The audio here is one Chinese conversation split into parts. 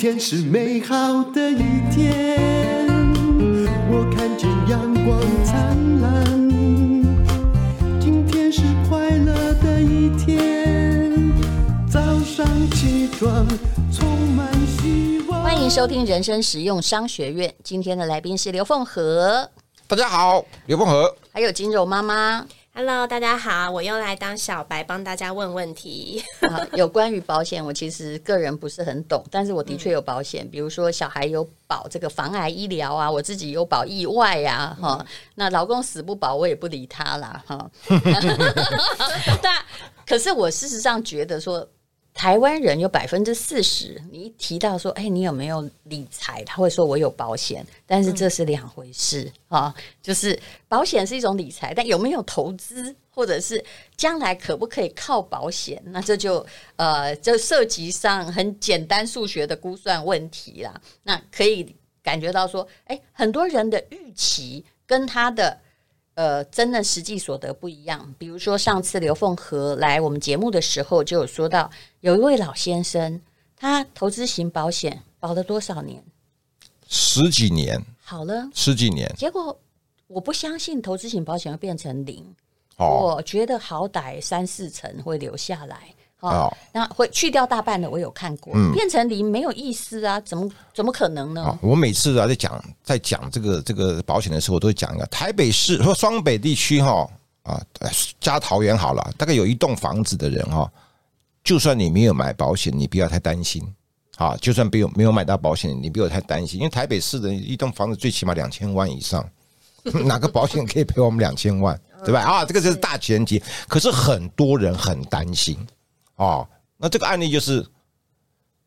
天是美好的一天，我看见阳光灿烂。今天是快乐的一天，早上起床充满希望。欢迎收听人生实用商学院，今天的来宾是刘凤和。大家好，刘凤和，还有金柔妈妈。Hello，大家好，我又来当小白，帮大家问问题。啊、有关于保险，我其实个人不是很懂，但是我的确有保险，嗯、比如说小孩有保这个防癌医疗啊，我自己有保意外呀，哈、嗯，那老公死不保，我也不理他啦。哈。但 可是我事实上觉得说。台湾人有百分之四十，你一提到说，哎，你有没有理财？他会说我有保险，但是这是两回事啊。就是保险是一种理财，但有没有投资，或者是将来可不可以靠保险？那这就呃，就涉及上很简单数学的估算问题啦。那可以感觉到说，哎，很多人的预期跟他的。呃，真的实际所得不一样。比如说，上次刘凤和来我们节目的时候，就有说到，有一位老先生，他投资型保险保了多少年？十几年。好了，十几年。结果我不相信投资型保险会变成零，哦，我觉得好歹三四成会留下来。哦，那会去掉大半的，我有看过，嗯、变成零没有意思啊，怎么怎么可能呢？我每次啊在讲在讲这个这个保险的时候，我都会讲一个台北市或双北地区哈啊，加桃园好了，大概有一栋房子的人哈，就算你没有买保险，你不要太担心啊，就算没有没有买到保险，你不要太担心，因为台北市的一栋房子最起码两千万以上，哪个保险可以赔我们两千万，对吧？啊，这个就是大前提，可是很多人很担心。哦，那这个案例就是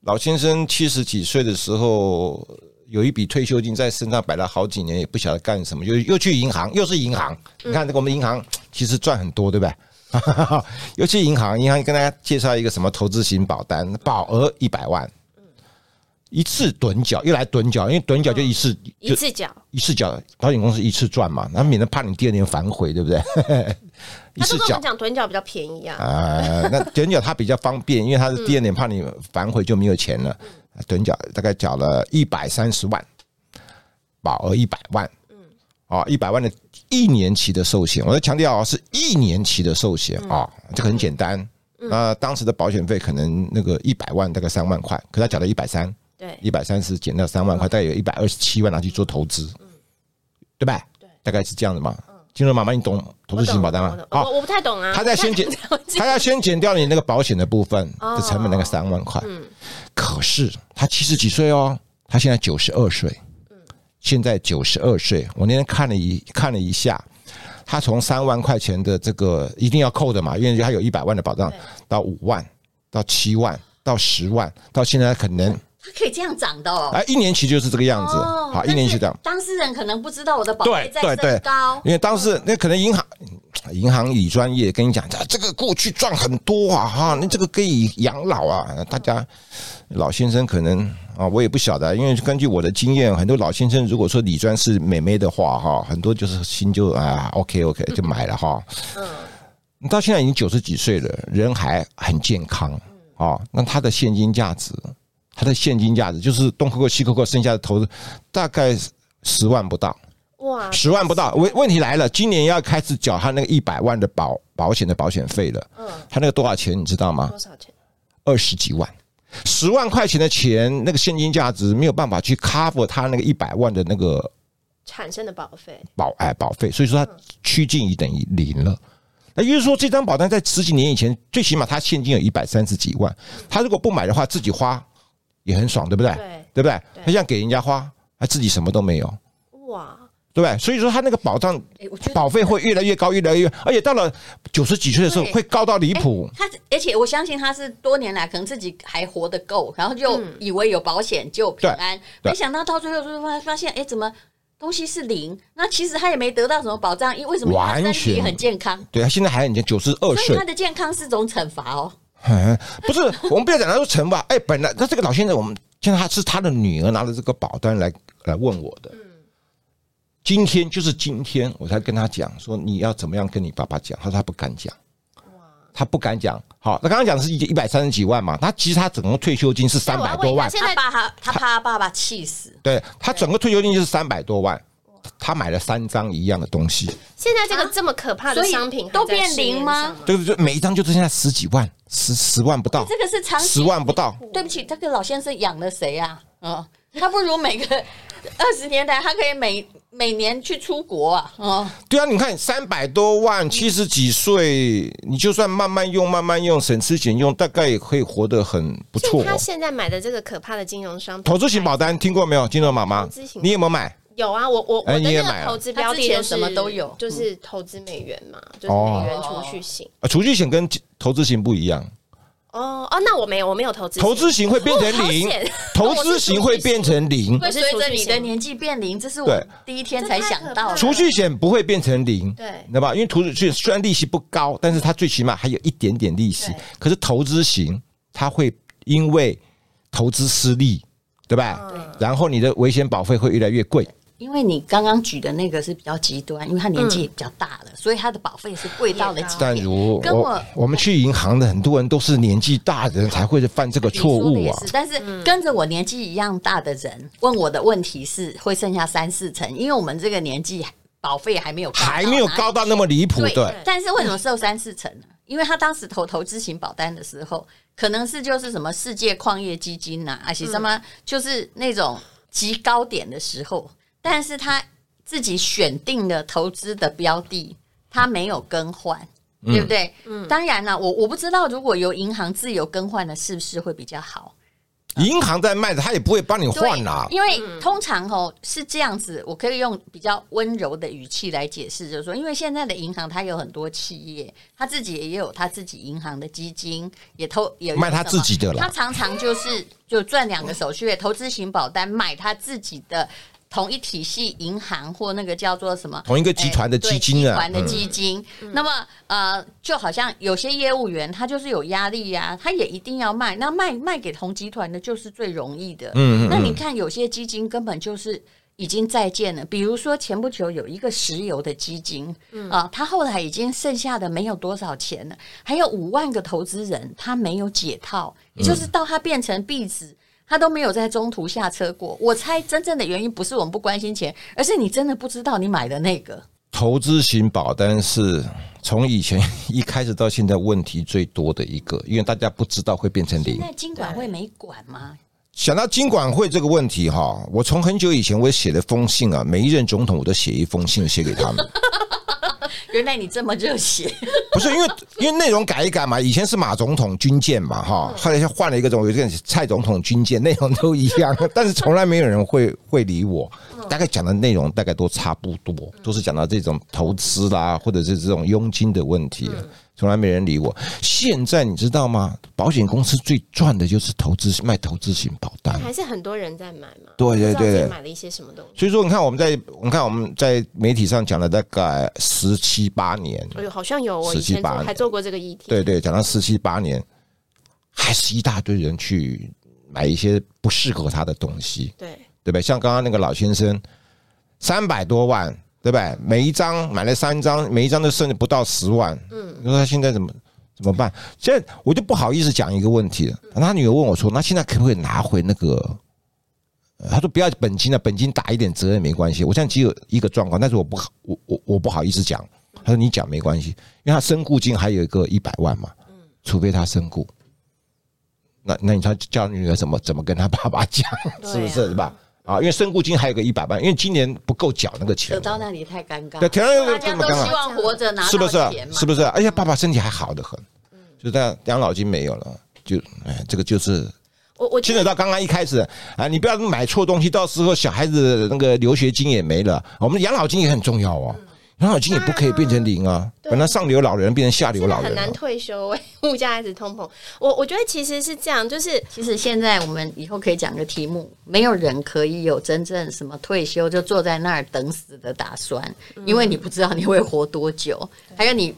老先生七十几岁的时候，有一笔退休金在身上摆了好几年，也不晓得干什么，又又去银行，又是银行。你看这个我们银行其实赚很多，对不对？又去银行，银行跟大家介绍一个什么投资型保单，保额一百万，一次趸缴，又来趸缴，因为趸缴就一次一次缴，一次缴，保险公司一次赚嘛，那免得怕你第二年反悔，对不对？他都跟我们讲趸缴比较便宜啊，啊，那趸缴它比较方便，因为它是第二年怕你反悔就没有钱了。趸缴大概缴了一百三十万，保额一百万，嗯，哦，一百万的一年期的寿险，我要强调啊，是一年期的寿险啊，这个很简单。那当时的保险费可能那个一百万大概三万块，可他缴了一百三，对，一百三十减掉三万块，大概有一百二十七万拿去做投资，对吧？对，大概是这样的嘛。金融妈妈，你懂投资型保单吗？我我不太懂啊。他在先减，他要先减掉你那个保险的部分的成本，那个三万块。嗯。可是他七十几岁哦，他现在九十二岁。嗯。现在九十二岁，我那天看了一看了一下，他从三万块钱的这个一定要扣的嘛，因为他有一百万的保障，到五万，到七万，到十万，到现在可能。它可以这样涨的哦！哎，一年期就是这个样子，好，一年期这样。当事人可能不知道我的保费在升高，因为当时那可能银行银行里专业跟你讲，这个过去赚很多啊，哈，你这个可以养老啊。大家老先生可能啊，我也不晓得，因为根据我的经验，很多老先生如果说理专是美眉的话，哈，很多就是心就啊，OK OK 就买了哈。嗯，你到现在已经九十几岁了，人还很健康啊，那他的现金价值。他的现金价值就是东扣扣西扣扣，剩下的投资大概十万不到，哇，十万不到。问问题来了，今年要开始缴他那个一百万的保保险的保险费了。嗯，他那个多少钱你知道吗？多少钱？二十几万，十万块钱的钱，那个现金价值没有办法去 cover 他那个一百万的那个产生的保费保哎保费，所以说他趋近于等于零了。那也就是说，这张保单在十几年以前，最起码他现金有一百三十几万，他如果不买的话，自己花。也很爽，对不对？对，对不对？他想给人家花，他自己什么都没有。哇，对不对？所以说他那个保障保费会越来越高，越来越，而且到了九十几岁的时候会高到离谱。他而且我相信他是多年来可能自己还活得够，然后就以为有保险就平安，没想到到最后就发发现，哎，怎么东西是零？那其实他也没得到什么保障，因为什么？他身体很健康。对，他现在还很健，九十二岁，所以他的健康是种惩罚哦。不是，我们不要讲他说惩罚。哎，本来他这个老先生，我们现在他是他的女儿拿着这个保单来来问我的。今天就是今天，我才跟他讲说你要怎么样跟你爸爸讲。他说他不敢讲。他不敢讲。好，他刚刚讲的是一一百三十几万嘛，他其实他整个退休金是三百多万。他爸他他怕他爸爸气死。对，他整个退休金就是三百多万，他买了三张一样的东西。现在这个这么可怕的商品都变零吗？对对对，每一张就剩下十几万，十十万不到。这个是长期十万不到。对不起，这个老先生养了谁呀？啊，他不如每个 二十年代，他可以每。每年去出国啊？哦，对啊，你看三百多万，七十几岁，你就算慢慢用、慢慢用，省吃俭用，大概也可以活得很不错哦。他现在买的这个可怕的金融商品，投资型保单听过没有？金融妈妈，你有没有买？有啊，我我我的那个投资标的什么都有，就是投资美元嘛，就是美元储蓄型。啊，储蓄型跟投资型不一样。哦哦，那我没有，我没有投资。投资型会变成零，投资型会变成零，会随着你的年纪变零，这是我第一天才想到。储蓄险不会变成零，对，知道吧？因为储蓄虽然利息不高，但是它最起码还有一点点利息。可是投资型，它会因为投资失利，对吧？然后你的危险保费会越来越贵。因为你刚刚举的那个是比较极端，因为他年纪也比较大了，所以他的保费是贵到了极。但如跟我我们去银行的很多人都是年纪大的人才会犯这个错误啊。但是跟着我年纪一样大的人问我的问题是会剩下三四成，因为我们这个年纪保费还没有还没有高到那么离谱。对，但是为什么只有三四成呢？因为他当时投投资型保单的时候，可能是就是什么世界矿业基金呐，还是什么就是那种极高点的时候。但是他自己选定的投资的标的，他没有更换，对不对？嗯，当然了，我我不知道如果由银行自由更换的，是不是会比较好？银行在卖的，他也不会帮你换啦。因为通常哦是这样子，我可以用比较温柔的语气来解释，就是说，因为现在的银行它有很多企业，他自己也有他自己银行的基金，也投也卖他自己的了。他常常就是就赚两个手续费，投资型保单买他自己的。同一体系银行或那个叫做什么？同一个集团的基金啊，集团的基金。嗯、那么呃，就好像有些业务员他就是有压力呀、啊，他也一定要卖。那卖卖给同集团的就是最容易的。嗯，嗯，嗯，那你看有些基金根本就是已经再见了。比如说前不久有一个石油的基金，嗯啊，他后来已经剩下的没有多少钱了，还有五万个投资人他没有解套，也就是到他变成壁纸。他都没有在中途下车过。我猜真正的原因不是我们不关心钱，而是你真的不知道你买的那个投资型保单是从以前一开始到现在问题最多的一个，因为大家不知道会变成零。现在金管会没管吗？想到金管会这个问题哈，我从很久以前我写了封信啊，每一任总统我都写一封信写给他们。原来你这么热血，不是因为因为内容改一改嘛？以前是马总统军舰嘛，哈，后来就换了一个种，有个蔡总统军舰，内容都一样，但是从来没有人会会理我。大概讲的内容大概都差不多，都是讲到这种投资啦，或者是这种佣金的问题。从来没人理我。现在你知道吗？保险公司最赚的就是投资卖投资型保单，还是很多人在买嘛？对对对对，买了一些什么东西？所以说，你看我们在，你看我们在媒体上讲了大概十七八年。哎呦，好像有我以前还做过这个议题。对对，讲到十七八年，还是一大堆人去买一些不适合他的东西。对对不对？像刚刚那个老先生，三百多万。对不对？每一张买了三张，每一张都剩不到十万。嗯，你说他现在怎么怎么办？现在我就不好意思讲一个问题了。他女儿问我说：“那现在可不可以拿回那个？”他说：“不要本金了，本金打一点折也没关系。”我现在只有一个状况，但是我不好，我我我不好意思讲。他说：“你讲没关系，因为他身故金还有一个一百万嘛。除非他身故，那那你说叫女儿怎么怎么跟他爸爸讲？是不是？是吧？”啊，因为身故金还有个一百万，因为今年不够缴那个钱。走到那里太尴尬。对，大家都希望活着拿到钱。是不是？是不是？而且爸爸身体还好得很，就这样养老金没有了，就哎，这个就是我我牵扯到刚刚一开始啊，你不要买错东西，到时候小孩子那个留学金也没了，我们养老金也很重要哦。养老金也不可以变成零啊，本来上流老人变成下流老人，很难退休哎。物价一直通膨，我我觉得其实是这样，就是其实现在我们以后可以讲个题目，没有人可以有真正什么退休就坐在那儿等死的打算，因为你不知道你会活多久，还有你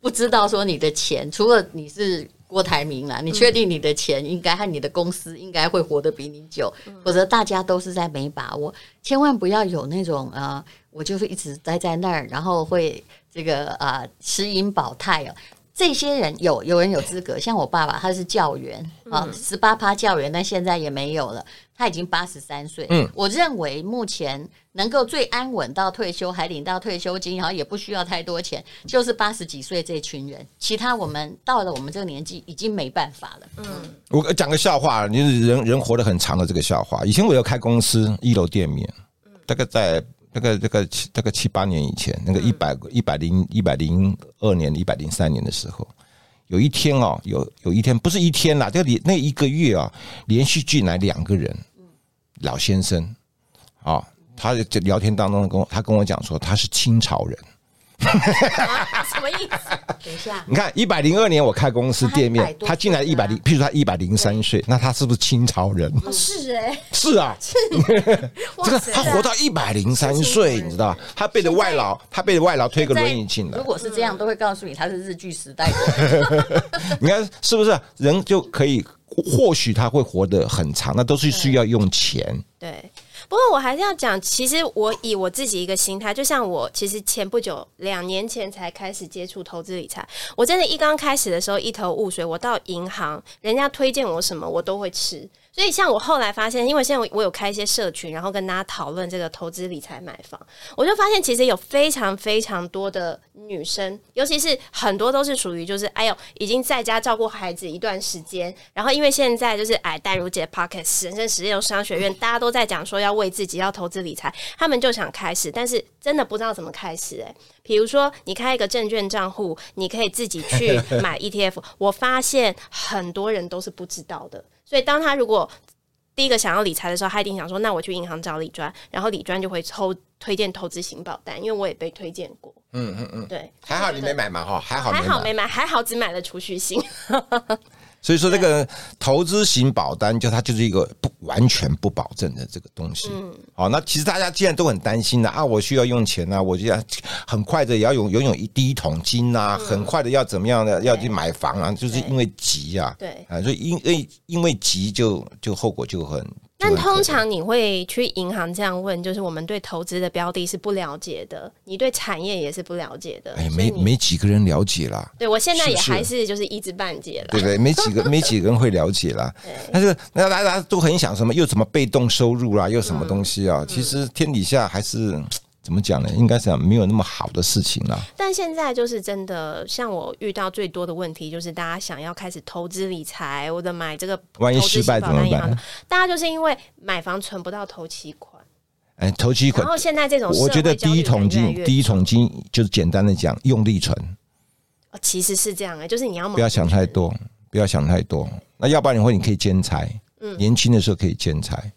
不知道说你的钱，除了你是郭台铭啦，你确定你的钱应该和你的公司应该会活得比你久，否则大家都是在没把握，千万不要有那种呃。我就是一直待在那儿，然后会这个啊，持盈保泰哦。这些人有有人有资格，像我爸爸，他是教员啊，十八趴教员，但现在也没有了，他已经八十三岁。嗯，我认为目前能够最安稳到退休，还领到退休金，然后也不需要太多钱，就是八十几岁这群人。其他我们到了我们这个年纪，已经没办法了。嗯，我讲个笑话，你是人人活得很长的这个笑话。以前我有开公司，一楼店面，大概在。大概这个七大概七八年以前，那个一百一百零一百零二年一百零三年的时候，有一天哦，有有一天不是一天啦，就连那一个月啊，连续进来两个人，老先生，啊，他在聊天当中跟我他跟我讲说他是清朝人。什么意思？等一下，你看一百零二年我开公司店面，他进来一百零，譬如他一百零三岁，那他是不是清朝人？是哎，是啊，这个他活到一百零三岁，你知道他背着外劳，他背着外劳推个轮椅进来。如果是这样，都会告诉你他是日剧时代的。你看是不是人就可以？或许他会活得很长，那都是需要用钱。对。不过我还是要讲，其实我以我自己一个心态，就像我其实前不久两年前才开始接触投资理财，我真的，一刚开始的时候一头雾水。我到银行，人家推荐我什么，我都会吃。所以，像我后来发现，因为现在我有开一些社群，然后跟大家讨论这个投资理财买房，我就发现其实有非常非常多的女生，尤其是很多都是属于就是哎呦，已经在家照顾孩子一段时间，然后因为现在就是哎戴如姐 p o c k e t 人生实用商学院，大家都在讲说要为自己要投资理财，他们就想开始，但是真的不知道怎么开始诶、比如说你开一个证券账户，你可以自己去 买 ETF，我发现很多人都是不知道的。所以，当他如果第一个想要理财的时候，他一定想说：“那我去银行找理专，然后理专就会抽推荐投资型保单，因为我也被推荐过。”嗯嗯嗯，对，还好你没买嘛哈，还好还好没买，还好只买了储蓄型。所以说，这个投资型保单，就它就是一个不完全不保证的这个东西。嗯，好，那其实大家既然都很担心的啊，我需要用钱啊，我就要很快的也要拥拥有一第一桶金啊，很快的要怎么样的要去买房啊，就是因为急啊，对。啊，所以因为因为急就就后果就很。但通常你会去银行这样问，就是我们对投资的标的是不了解的，你对产业也是不了解的。哎，没没几个人了解啦。对，我现在也还是就是一知半解了。对不对，没几个没几个人会了解啦。但是那大家都很想什么，又什么被动收入啦，又什么东西啊？其实天底下还是。怎么讲呢？应该是没有那么好的事情了。但现在就是真的，像我遇到最多的问题，就是大家想要开始投资理财，或者买这个，万一失败怎么办？大家就是因为买房存不到头期款。哎，头期款。然后现在这种，我觉得第一桶金，第一桶金就是简单的讲，用力存。其实是这样的，就是你要不要想太多，不要想太多。那要不然的话，你可以兼财。嗯，年轻的时候可以兼财。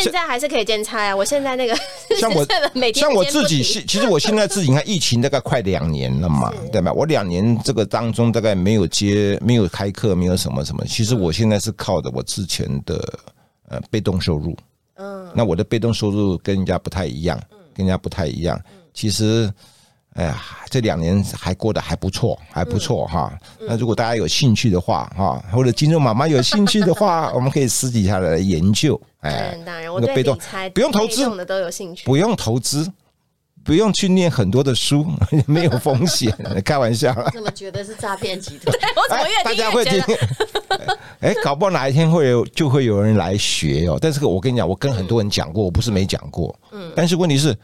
现在还是可以兼差啊！我现在那个像我像我自己，其实我现在自己，你看疫情大概快两年了嘛，对吧？我两年这个当中大概没有接，没有开课，没有什么什么。其实我现在是靠的我之前的呃被动收入，嗯，那我的被动收入跟人家不太一样，跟人家不太一样。其实。哎呀，这两年还过得还不错，还不错哈。那如果大家有兴趣的话哈，或者金融妈妈有兴趣的话，我们可以私底下来研究。哎，当然，我对理财不用投资的都有兴趣，不用投资，不用去念很多的书，没有风险。开玩笑，怎么觉得是诈骗集团？我怎么越听越觉得？哎，搞不好哪一天会有，就会有人来学哦。但是我跟你讲，我跟很多人讲过，我不是没讲过。嗯，但是问题是。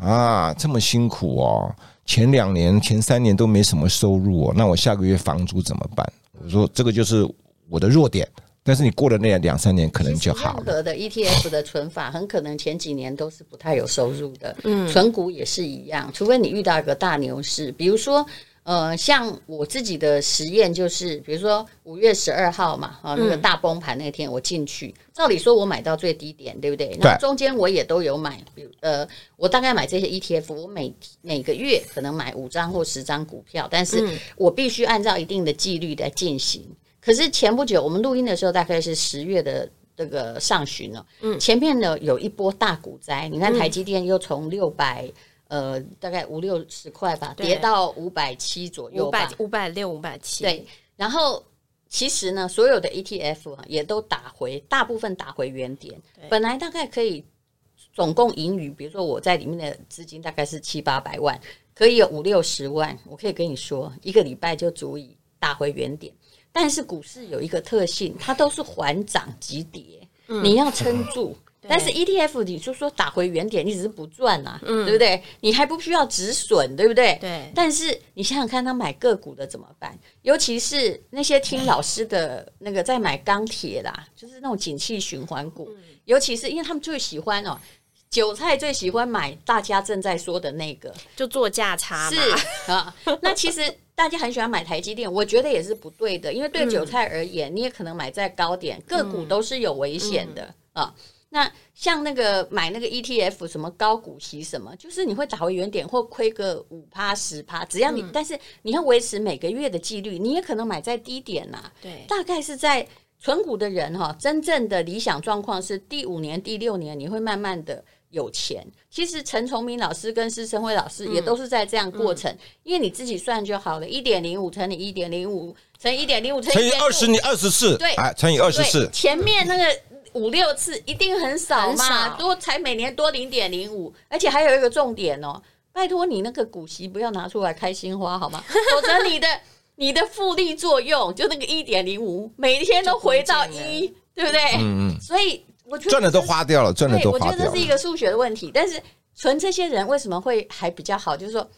啊，这么辛苦哦！前两年、前三年都没什么收入哦，那我下个月房租怎么办？我说这个就是我的弱点，但是你过了那两三年可能就好了。任何的 ETF 的存法，很可能前几年都是不太有收入的。嗯，存股也是一样，除非你遇到一个大牛市，比如说。呃，像我自己的实验就是，比如说五月十二号嘛，啊，那个大崩盘那天我进去，照理说我买到最低点，对不对？那中间我也都有买，比如呃，我大概买这些 ETF，我每每个月可能买五张或十张股票，但是我必须按照一定的纪律来进行。可是前不久我们录音的时候，大概是十月的这个上旬了，嗯，前面呢有一波大股灾，你看台积电又从六百。呃，大概五六十块吧，跌到五百七左右，五百五百六五百七。对，然后其实呢，所有的 ETF 啊也都打回，大部分打回原点。本来大概可以总共盈余，比如说我在里面的资金大概是七八百万，可以有五六十万。我可以跟你说，一个礼拜就足以打回原点。但是股市有一个特性，它都是缓涨急跌，你要撑住。但是 ETF 你就说打回原点，你只是不赚啊，嗯、对不对？你还不需要止损，对不对？对。但是你想想看，他买个股的怎么办？尤其是那些听老师的那个在买钢铁啦，就是那种景气循环股，嗯、尤其是因为他们最喜欢哦，韭菜最喜欢买大家正在说的那个，就做价差嘛。是啊，那其实大家很喜欢买台积电，我觉得也是不对的，因为对韭菜而言，嗯、你也可能买在高点，个股都是有危险的、嗯、啊。那像那个买那个 ETF 什么高股息什么，就是你会打回原点或亏个五趴十趴，只要你，嗯、但是你要维持每个月的纪律，你也可能买在低点呐、啊。对，大概是在存股的人哈，真正的理想状况是第五年、第六年你会慢慢的有钱。其实陈崇明老师跟施升辉老师也都是在这样过程，嗯、因为你自己算就好了，一点零五乘以一点零五乘以一点零五乘以二十，你二十四，对，乘以二十四，前面那个。五六次一定很少嘛，多才每年多零点零五，而且还有一个重点哦，拜托你那个股息不要拿出来开心花好吗？否则你的你的复利作用就那个一点零五，每天都回到一，对不对？嗯嗯。所以我觉得赚的都花掉了，赚的都花掉了。我觉得这是一个数学的问题，但是存这些人为什么会还比较好？就是说，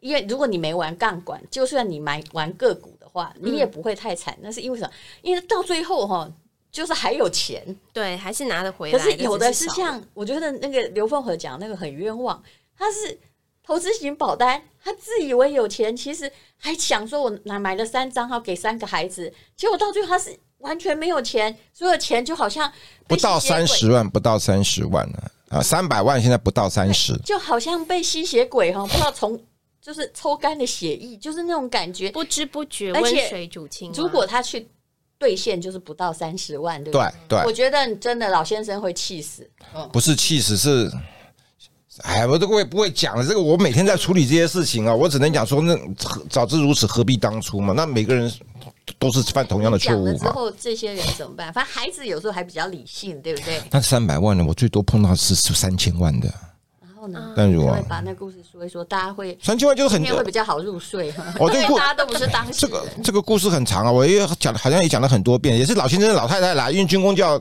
因为如果你没玩杠杆，就算你买玩个股的话，你也不会太惨。那是因为什么？因为到最后哈。就是还有钱，对，还是拿得回来。可是有的是像，我觉得那个刘凤和讲那个很冤枉，他是投资型保单，他自以为有钱，其实还想说我拿买了三张，好给三个孩子，结果到最后他是完全没有钱，所有钱就好像不到三十万，不到三十万了啊，三百万现在不到三十，就好像被吸血鬼哈，不知道从就是抽干的血液，就是那种感觉，不知不觉温水煮青蛙。如果他去。兑现就是不到三十万，对不对？对，我觉得真的老先生会气死。不是气死，是，哎，我这个我也不会讲了。这个我每天在处理这些事情啊，我只能讲说，那早知如此，何必当初嘛？那每个人都是犯同样的错误嘛。之后这些人怎么办？反正孩子有时候还比较理性，对不对？那三百万呢？我最多碰到是三千万的。但如果把那故事说一说，大家会三千万就是很会比较好入睡。哦，这个 大家都不是当事人。这个这个故事很长啊，我也讲好像也讲了很多遍，也是老先生老太太来，因为军公教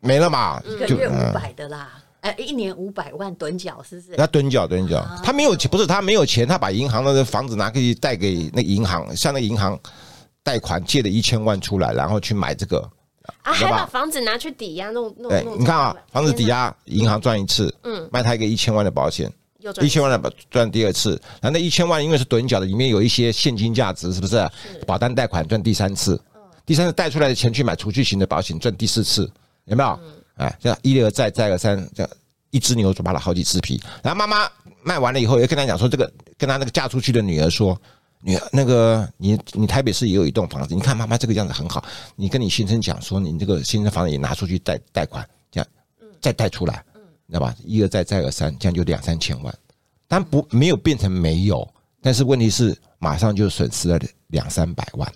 没了嘛，一个月五百的啦，哎，一年五百万趸缴是不是？那趸缴趸缴，他没有钱，不是他没有钱，他把银行的房子拿去贷给那银行，向那银行贷款借了一千万出来，然后去买这个。啊，还把房子拿去抵押，弄弄。对，你看啊，房子抵押，银行赚一次，嗯，卖他一个一千万的保险，一千万的保赚第二次，然后那一千万因为是趸缴的，里面有一些现金价值，是不是？保单贷款赚第三次，第三次贷出来的钱去买储蓄型的保险赚第四次，有没有？哎，这样一而再，再而三，这样一只牛就扒了好几只皮。然后妈妈卖完了以后，也跟他讲说，这个跟他那个嫁出去的女儿说。你那个你你台北市也有一栋房子，你看妈妈这个样子很好，你跟你先生讲说，你这个新的房子也拿出去贷贷款，这样再贷出来，知道吧？一而再再而三，这样就两三千万，但不没有变成没有，但是问题是马上就损失了两三百万，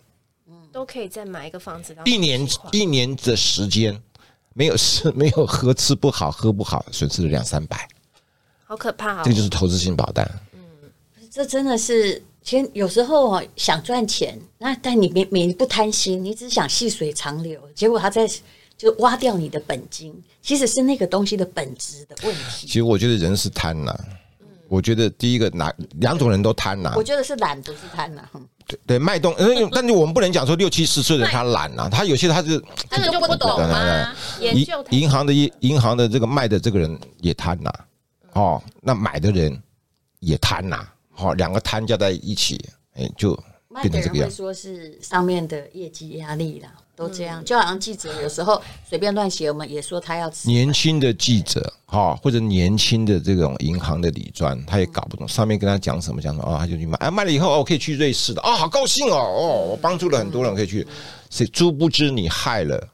都可以再买一个房子，一年一年的时间没有吃 没有喝吃不好喝不好，损失了两三百，好可怕啊！这个就是投资性保单，嗯，这真的是。其实有时候哦，想赚钱，那但你没没不贪心，你只想细水长流，结果他在就挖掉你的本金，其实是那个东西的本质的问题。其实我觉得人是贪呐，我觉得第一个哪两种人都贪呐。我觉得是懒不是贪呐。对对，卖东，但是我们不能讲说六七十岁的人他懒呐，他有些他是他就不懂吗？银银行的银银行的这个卖的这个人也贪呐，哦，那买的人也贪呐。好，两个摊加在一起，哎，就变成这个样。会说是上面的业绩压力啦，都这样。就好像记者有时候随便乱写，我们也说他要吃。年轻的记者，哈，或者年轻的这种银行的理专，他也搞不懂上面跟他讲什么，讲什么哦，他就去买，哎，卖了以后哦，可以去瑞士的，哦，好高兴哦，哦，我帮助了很多人可以去，谁殊不知你害了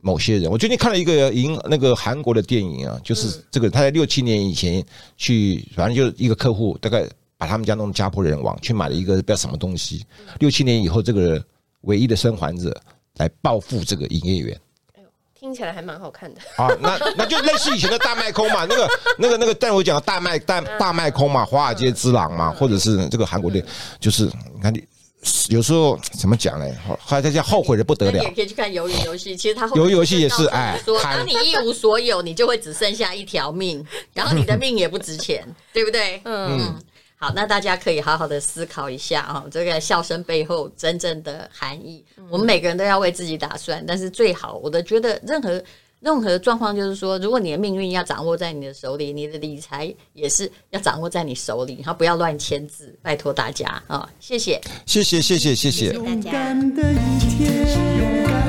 某些人。我最近看了一个银那个韩国的电影啊，就是这个他在六七年以前去，反正就是一个客户大概。把他们家弄家破人亡，去买了一个不知道什么东西。六七年以后，这个唯一的生还者来报复这个营业员。哎呦，听起来还蛮好看的啊！那那就类似以前的大卖空嘛，那个 那个那个，但我讲大卖大大卖空嘛，华尔街之狼嘛，或者是这个韩国的，就是你看你有时候怎么讲呢？后来大家后悔的不得了。你也可以去看鱿鱼游戏，其实他鱿鱼游戏也是哎，说当你一无所有，你就会只剩下一条命，然后你的命也不值钱，对不对？嗯。嗯好，那大家可以好好的思考一下啊，这个笑声背后真正的含义。我们每个人都要为自己打算，但是最好，我的觉得任何任何状况，就是说，如果你的命运要掌握在你的手里，你的理财也是要掌握在你手里，然后不要乱签字，拜托大家啊！谢谢，谢谢，谢谢，谢谢。勇敢的一天，